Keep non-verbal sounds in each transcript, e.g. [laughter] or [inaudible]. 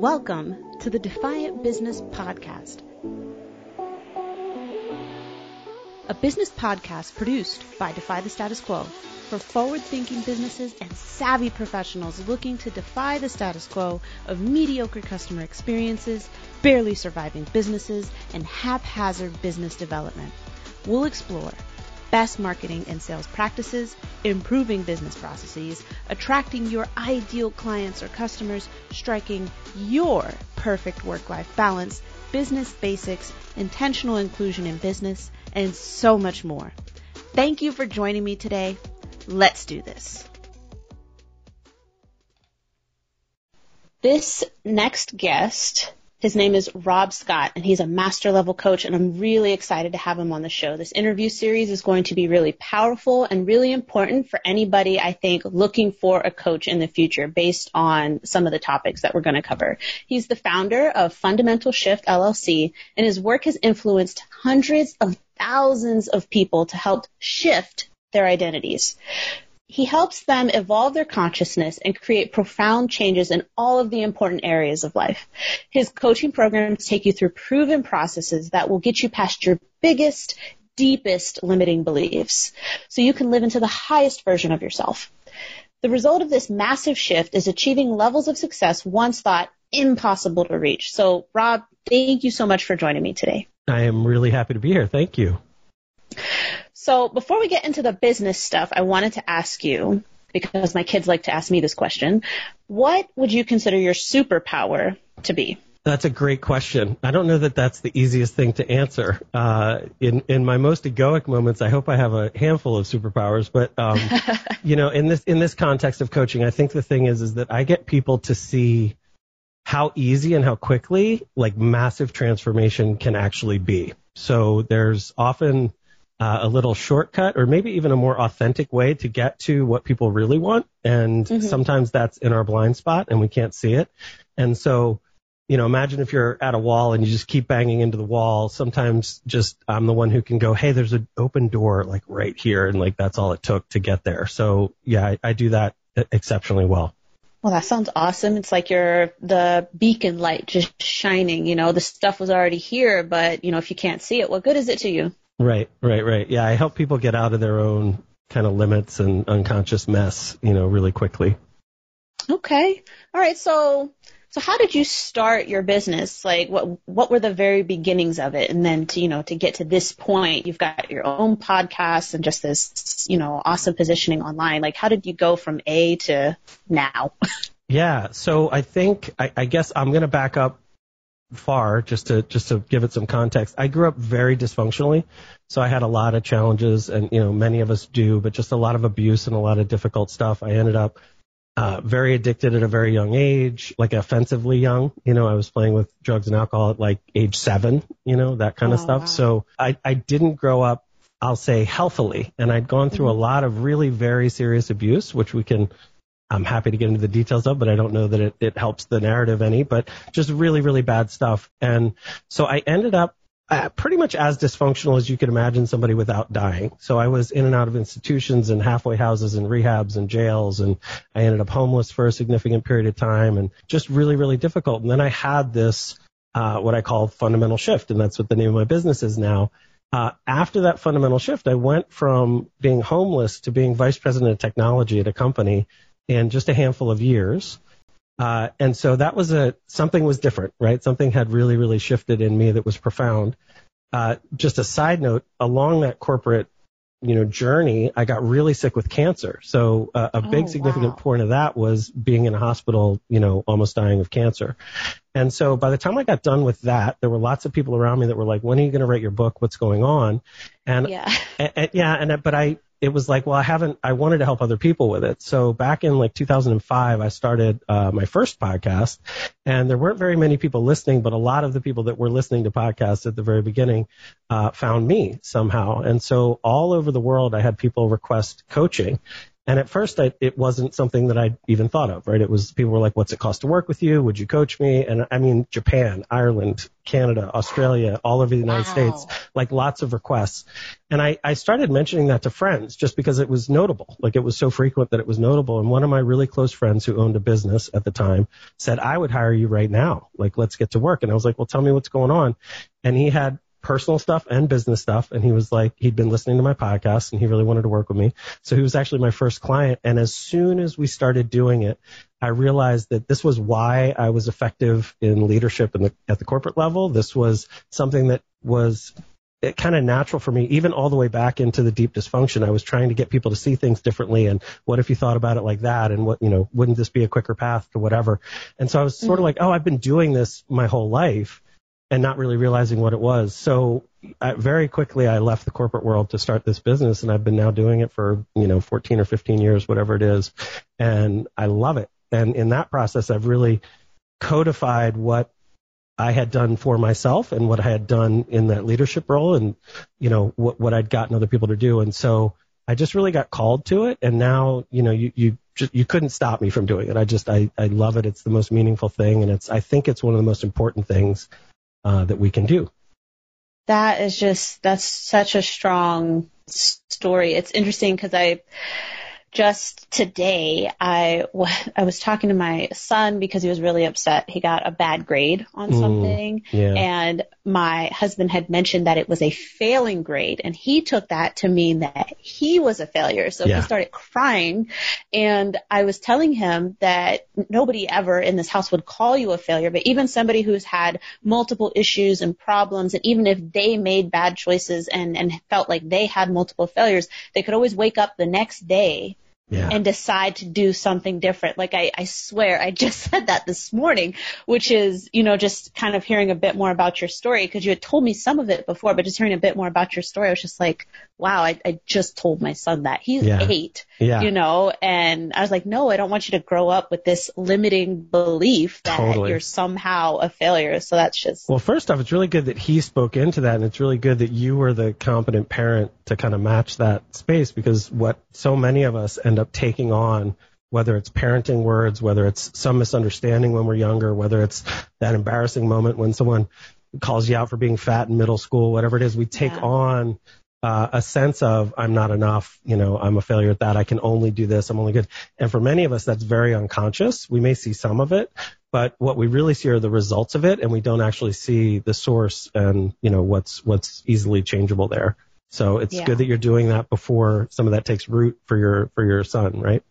Welcome to the Defiant Business Podcast, a business podcast produced by Defy the Status Quo for forward thinking businesses and savvy professionals looking to defy the status quo of mediocre customer experiences, barely surviving businesses, and haphazard business development. We'll explore best marketing and sales practices, improving business processes, attracting your ideal clients or customers, striking your perfect work-life balance, business basics, intentional inclusion in business, and so much more. Thank you for joining me today. Let's do this. This next guest his name is Rob Scott, and he's a master level coach, and I'm really excited to have him on the show. This interview series is going to be really powerful and really important for anybody, I think, looking for a coach in the future based on some of the topics that we're going to cover. He's the founder of Fundamental Shift LLC, and his work has influenced hundreds of thousands of people to help shift their identities. He helps them evolve their consciousness and create profound changes in all of the important areas of life. His coaching programs take you through proven processes that will get you past your biggest, deepest limiting beliefs so you can live into the highest version of yourself. The result of this massive shift is achieving levels of success once thought impossible to reach. So, Rob, thank you so much for joining me today. I am really happy to be here. Thank you. So before we get into the business stuff, I wanted to ask you, because my kids like to ask me this question, what would you consider your superpower to be? That's a great question. I don't know that that's the easiest thing to answer. Uh, in in my most egoic moments, I hope I have a handful of superpowers. But um, [laughs] you know, in this in this context of coaching, I think the thing is is that I get people to see how easy and how quickly like massive transformation can actually be. So there's often uh, a little shortcut or maybe even a more authentic way to get to what people really want. And mm-hmm. sometimes that's in our blind spot and we can't see it. And so, you know, imagine if you're at a wall and you just keep banging into the wall. Sometimes just I'm the one who can go, Hey, there's an open door like right here. And like that's all it took to get there. So yeah, I, I do that exceptionally well. Well, that sounds awesome. It's like you're the beacon light just shining. You know, the stuff was already here, but you know, if you can't see it, what good is it to you? Right, right, right. Yeah, I help people get out of their own kind of limits and unconscious mess, you know, really quickly. Okay. All right. So, so how did you start your business? Like, what what were the very beginnings of it? And then to you know to get to this point, you've got your own podcast and just this you know awesome positioning online. Like, how did you go from A to now? [laughs] yeah. So I think I, I guess I'm gonna back up far just to just to give it some context i grew up very dysfunctionally so i had a lot of challenges and you know many of us do but just a lot of abuse and a lot of difficult stuff i ended up uh, very addicted at a very young age like offensively young you know i was playing with drugs and alcohol at like age seven you know that kind of oh, stuff wow. so i i didn't grow up I'll say healthily. And I'd gone through mm-hmm. a lot of really very serious abuse, which we can I'm happy to get into the details of, but I don't know that it, it helps the narrative any, but just really, really bad stuff. And so I ended up uh, pretty much as dysfunctional as you could imagine somebody without dying. So I was in and out of institutions and halfway houses and rehabs and jails and I ended up homeless for a significant period of time and just really, really difficult. And then I had this, uh, what I call fundamental shift and that's what the name of my business is now. Uh, after that fundamental shift, I went from being homeless to being vice president of technology at a company in just a handful of years. Uh, and so that was a something was different, right? Something had really, really shifted in me that was profound. Uh, just a side note, along that corporate, you know, journey, I got really sick with cancer. So uh, a big oh, significant wow. point of that was being in a hospital, you know, almost dying of cancer. And so by the time I got done with that, there were lots of people around me that were like, "When are you going to write your book? What's going on?" And yeah, and, and, yeah, and but I it was like, well, I haven't, I wanted to help other people with it. So back in like 2005, I started uh, my first podcast and there weren't very many people listening, but a lot of the people that were listening to podcasts at the very beginning uh, found me somehow. And so all over the world, I had people request coaching. And at first, I, it wasn't something that I even thought of, right? It was people were like, "What's it cost to work with you? Would you coach me?" And I mean, Japan, Ireland, Canada, Australia, all over the United wow. States, like lots of requests. And I, I started mentioning that to friends just because it was notable. Like it was so frequent that it was notable. And one of my really close friends who owned a business at the time said, "I would hire you right now. Like let's get to work." And I was like, "Well, tell me what's going on." And he had personal stuff and business stuff. And he was like, he'd been listening to my podcast and he really wanted to work with me. So he was actually my first client. And as soon as we started doing it, I realized that this was why I was effective in leadership in the, at the corporate level. This was something that was kind of natural for me, even all the way back into the deep dysfunction. I was trying to get people to see things differently. And what if you thought about it like that? And what, you know, wouldn't this be a quicker path to whatever? And so I was sort mm-hmm. of like, oh, I've been doing this my whole life and not really realizing what it was. So I, very quickly, I left the corporate world to start this business, and I've been now doing it for you know 14 or 15 years, whatever it is, and I love it. And in that process, I've really codified what I had done for myself and what I had done in that leadership role, and you know what what I'd gotten other people to do. And so I just really got called to it, and now you know you you just you couldn't stop me from doing it. I just I I love it. It's the most meaningful thing, and it's I think it's one of the most important things uh, that we can do. That is just that's such a strong story. It's interesting because I just today I, I was talking to my son because he was really upset. He got a bad grade on mm, something yeah. and my husband had mentioned that it was a failing grade and he took that to mean that he was a failure. So yeah. he started crying and I was telling him that nobody ever in this house would call you a failure, but even somebody who's had multiple issues and problems and even if they made bad choices and, and felt like they had multiple failures, they could always wake up the next day yeah. and decide to do something different. Like I, I swear, I just [laughs] said that this morning, which is, you know, just kind of hearing a bit more about your story because you had told me some of it before, but just hearing a bit more about your story, I was just like, wow, I, I just told my son that he's yeah. eight, yeah. you know, and I was like, no, I don't want you to grow up with this limiting belief that totally. you're somehow a failure. So that's just. Well, first off, it's really good that he spoke into that and it's really good that you were the competent parent to kind of match that space because what so many of us end up taking on whether it's parenting words, whether it's some misunderstanding when we're younger, whether it's that embarrassing moment when someone calls you out for being fat in middle school, whatever it is, we take yeah. on uh, a sense of I'm not enough, you know, I'm a failure at that. I can only do this. I'm only good. And for many of us, that's very unconscious. We may see some of it, but what we really see are the results of it, and we don't actually see the source and you know what's what's easily changeable there. So it's yeah. good that you're doing that before some of that takes root for your for your son, right?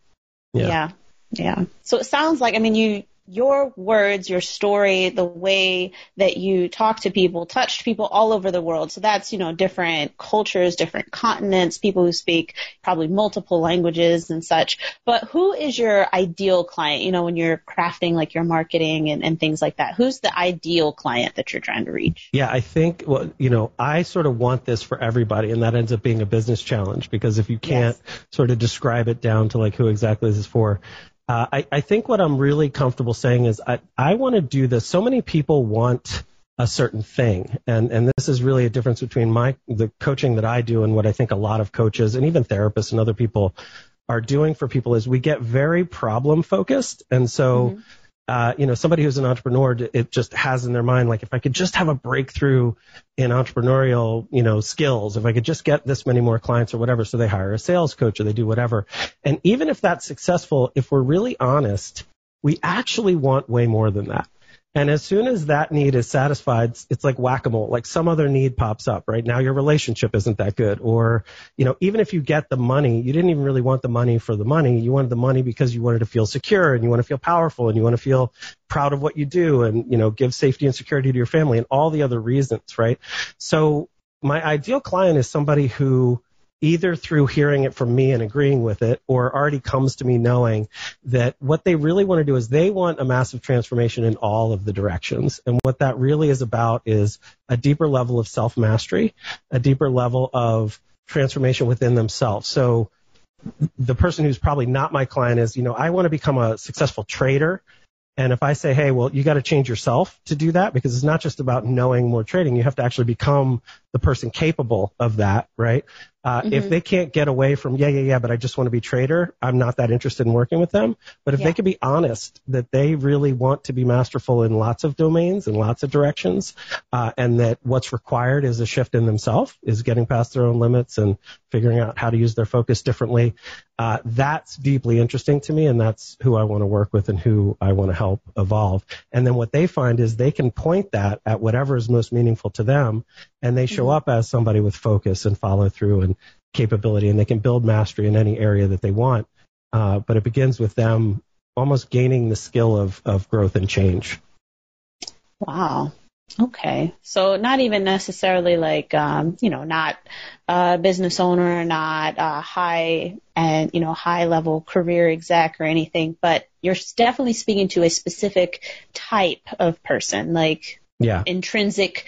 Yeah. yeah. Yeah. So it sounds like I mean you your words, your story, the way that you talk to people touched people all over the world. So that's, you know, different cultures, different continents, people who speak probably multiple languages and such. But who is your ideal client, you know, when you're crafting like your marketing and, and things like that? Who's the ideal client that you're trying to reach? Yeah, I think, well, you know, I sort of want this for everybody and that ends up being a business challenge because if you can't yes. sort of describe it down to like who exactly this is for, uh, I, I think what I'm really comfortable saying is I, I want to do this. So many people want a certain thing. And, and this is really a difference between my, the coaching that I do and what I think a lot of coaches and even therapists and other people are doing for people is we get very problem focused. And so, mm-hmm uh, you know, somebody who's an entrepreneur, it just has in their mind, like, if I could just have a breakthrough in entrepreneurial, you know, skills, if I could just get this many more clients or whatever, so they hire a sales coach or they do whatever. And even if that's successful, if we're really honest, we actually want way more than that. And as soon as that need is satisfied, it's like whack-a-mole. Like some other need pops up, right? Now your relationship isn't that good. Or, you know, even if you get the money, you didn't even really want the money for the money. You wanted the money because you wanted to feel secure and you want to feel powerful and you want to feel proud of what you do and, you know, give safety and security to your family and all the other reasons, right? So my ideal client is somebody who either through hearing it from me and agreeing with it or already comes to me knowing that what they really want to do is they want a massive transformation in all of the directions. And what that really is about is a deeper level of self mastery, a deeper level of transformation within themselves. So the person who's probably not my client is, you know, I want to become a successful trader. And if I say, hey, well, you got to change yourself to do that because it's not just about knowing more trading. You have to actually become the person capable of that, right? Uh, mm-hmm. If they can't get away from, yeah, yeah, yeah, but I just want to be trader, I'm not that interested in working with them. But if yeah. they can be honest that they really want to be masterful in lots of domains and lots of directions, uh, and that what's required is a shift in themselves, is getting past their own limits and figuring out how to use their focus differently, uh, that's deeply interesting to me, and that's who I want to work with and who I want to help evolve. And then what they find is they can point that at whatever is most meaningful to them, and they show mm-hmm. up as somebody with focus and follow through and capability, and they can build mastery in any area that they want. Uh, but it begins with them almost gaining the skill of, of growth and change. Wow. Okay. So not even necessarily like, um, you know, not a business owner, not a high and, you know, high level career exec or anything, but you're definitely speaking to a specific type of person, like yeah. intrinsic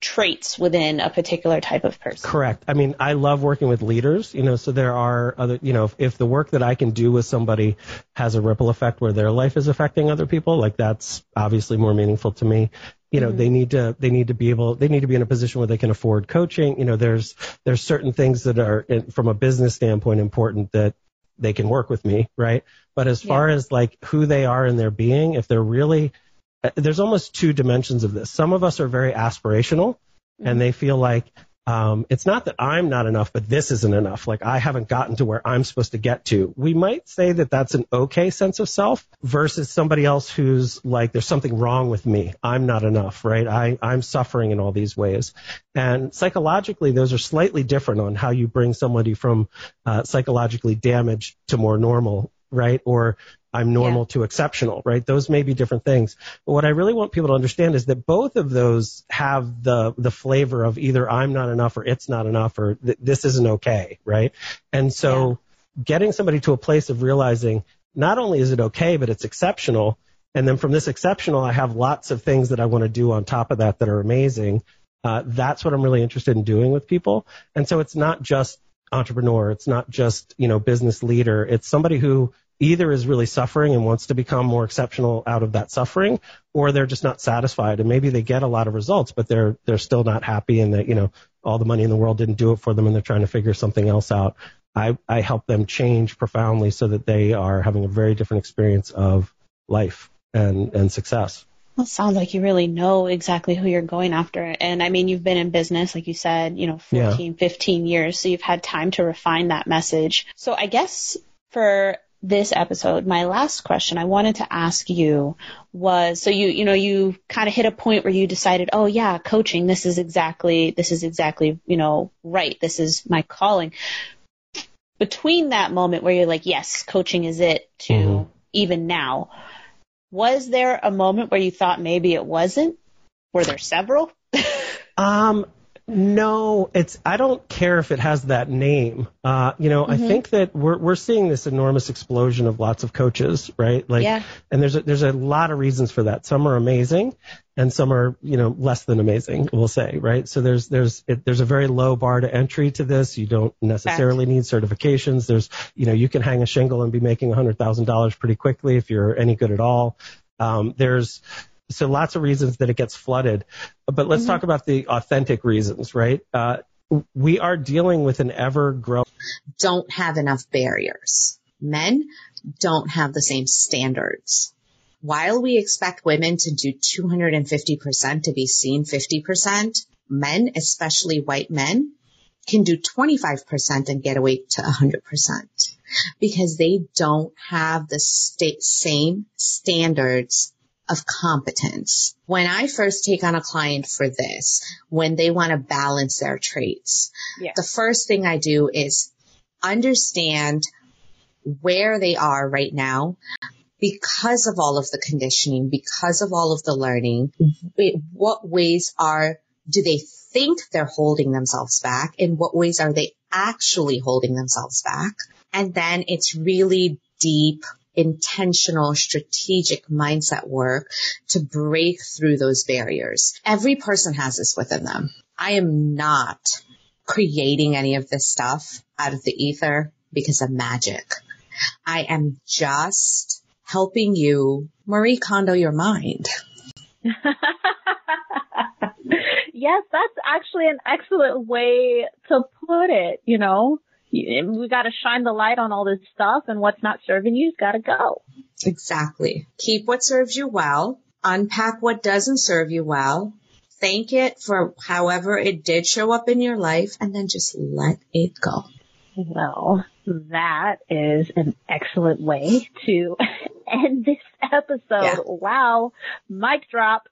traits within a particular type of person. Correct. I mean, I love working with leaders, you know, so there are other, you know, if, if, the work that I can do with somebody has a ripple effect where their life is affecting other people, like that's obviously more meaningful to me. You know, mm-hmm. they need to, they need to be able, they need to be in a position where they can afford coaching. You know, there's, there's certain things that are in, from a business standpoint important that they can work with me, right? But as far as like who they are in their being, if they're really uh, there's almost two dimensions of this. Some of us are very aspirational mm-hmm. and they feel like um, it's not that I'm not enough, but this isn't enough. Like I haven't gotten to where I'm supposed to get to. We might say that that's an okay sense of self versus somebody else who's like, there's something wrong with me. I'm not enough, right? I, I'm suffering in all these ways. And psychologically, those are slightly different on how you bring somebody from uh, psychologically damaged to more normal right? Or I'm normal yeah. to exceptional, right? Those may be different things. But what I really want people to understand is that both of those have the, the flavor of either I'm not enough or it's not enough or th- this isn't okay, right? And so yeah. getting somebody to a place of realizing not only is it okay, but it's exceptional. And then from this exceptional, I have lots of things that I want to do on top of that that are amazing. Uh, that's what I'm really interested in doing with people. And so it's not just entrepreneur. It's not just, you know, business leader. It's somebody who either is really suffering and wants to become more exceptional out of that suffering, or they're just not satisfied and maybe they get a lot of results, but they're they're still not happy and that you know all the money in the world didn't do it for them and they're trying to figure something else out. I, I help them change profoundly so that they are having a very different experience of life and, and success. Well, it sounds like you really know exactly who you're going after. And I mean, you've been in business, like you said, you know, 14, yeah. 15 years. So you've had time to refine that message. So I guess for this episode, my last question I wanted to ask you was, so you, you know, you kind of hit a point where you decided, oh yeah, coaching, this is exactly, this is exactly, you know, right. This is my calling. Between that moment where you're like, yes, coaching is it to mm-hmm. even now, was there a moment where you thought maybe it wasn't? Were there several? [laughs] um, no, it's. I don't care if it has that name. Uh, you know, mm-hmm. I think that we're we're seeing this enormous explosion of lots of coaches, right? Like, yeah. and there's a, there's a lot of reasons for that. Some are amazing, and some are you know less than amazing. We'll say, right? So there's there's it, there's a very low bar to entry to this. You don't necessarily need certifications. There's you know you can hang a shingle and be making a hundred thousand dollars pretty quickly if you're any good at all. Um, there's so lots of reasons that it gets flooded. But let's mm-hmm. talk about the authentic reasons, right? Uh, we are dealing with an ever growing. Don't have enough barriers. Men don't have the same standards. While we expect women to do 250% to be seen 50%, men, especially white men, can do 25% and get away to 100% because they don't have the sta- same standards of competence. When I first take on a client for this, when they want to balance their traits, the first thing I do is understand where they are right now because of all of the conditioning, because of all of the learning, what ways are, do they think they're holding themselves back? In what ways are they actually holding themselves back? And then it's really deep intentional strategic mindset work to break through those barriers. Every person has this within them. I am not creating any of this stuff out of the ether because of magic. I am just helping you Marie Kondo your mind. [laughs] yes, that's actually an excellent way to put it, you know? We got to shine the light on all this stuff and what's not serving you's got to go. Exactly. Keep what serves you well, unpack what doesn't serve you well, thank it for however it did show up in your life, and then just let it go. Well, that is an excellent way to [laughs] end this episode. Yeah. Wow. Mic drop.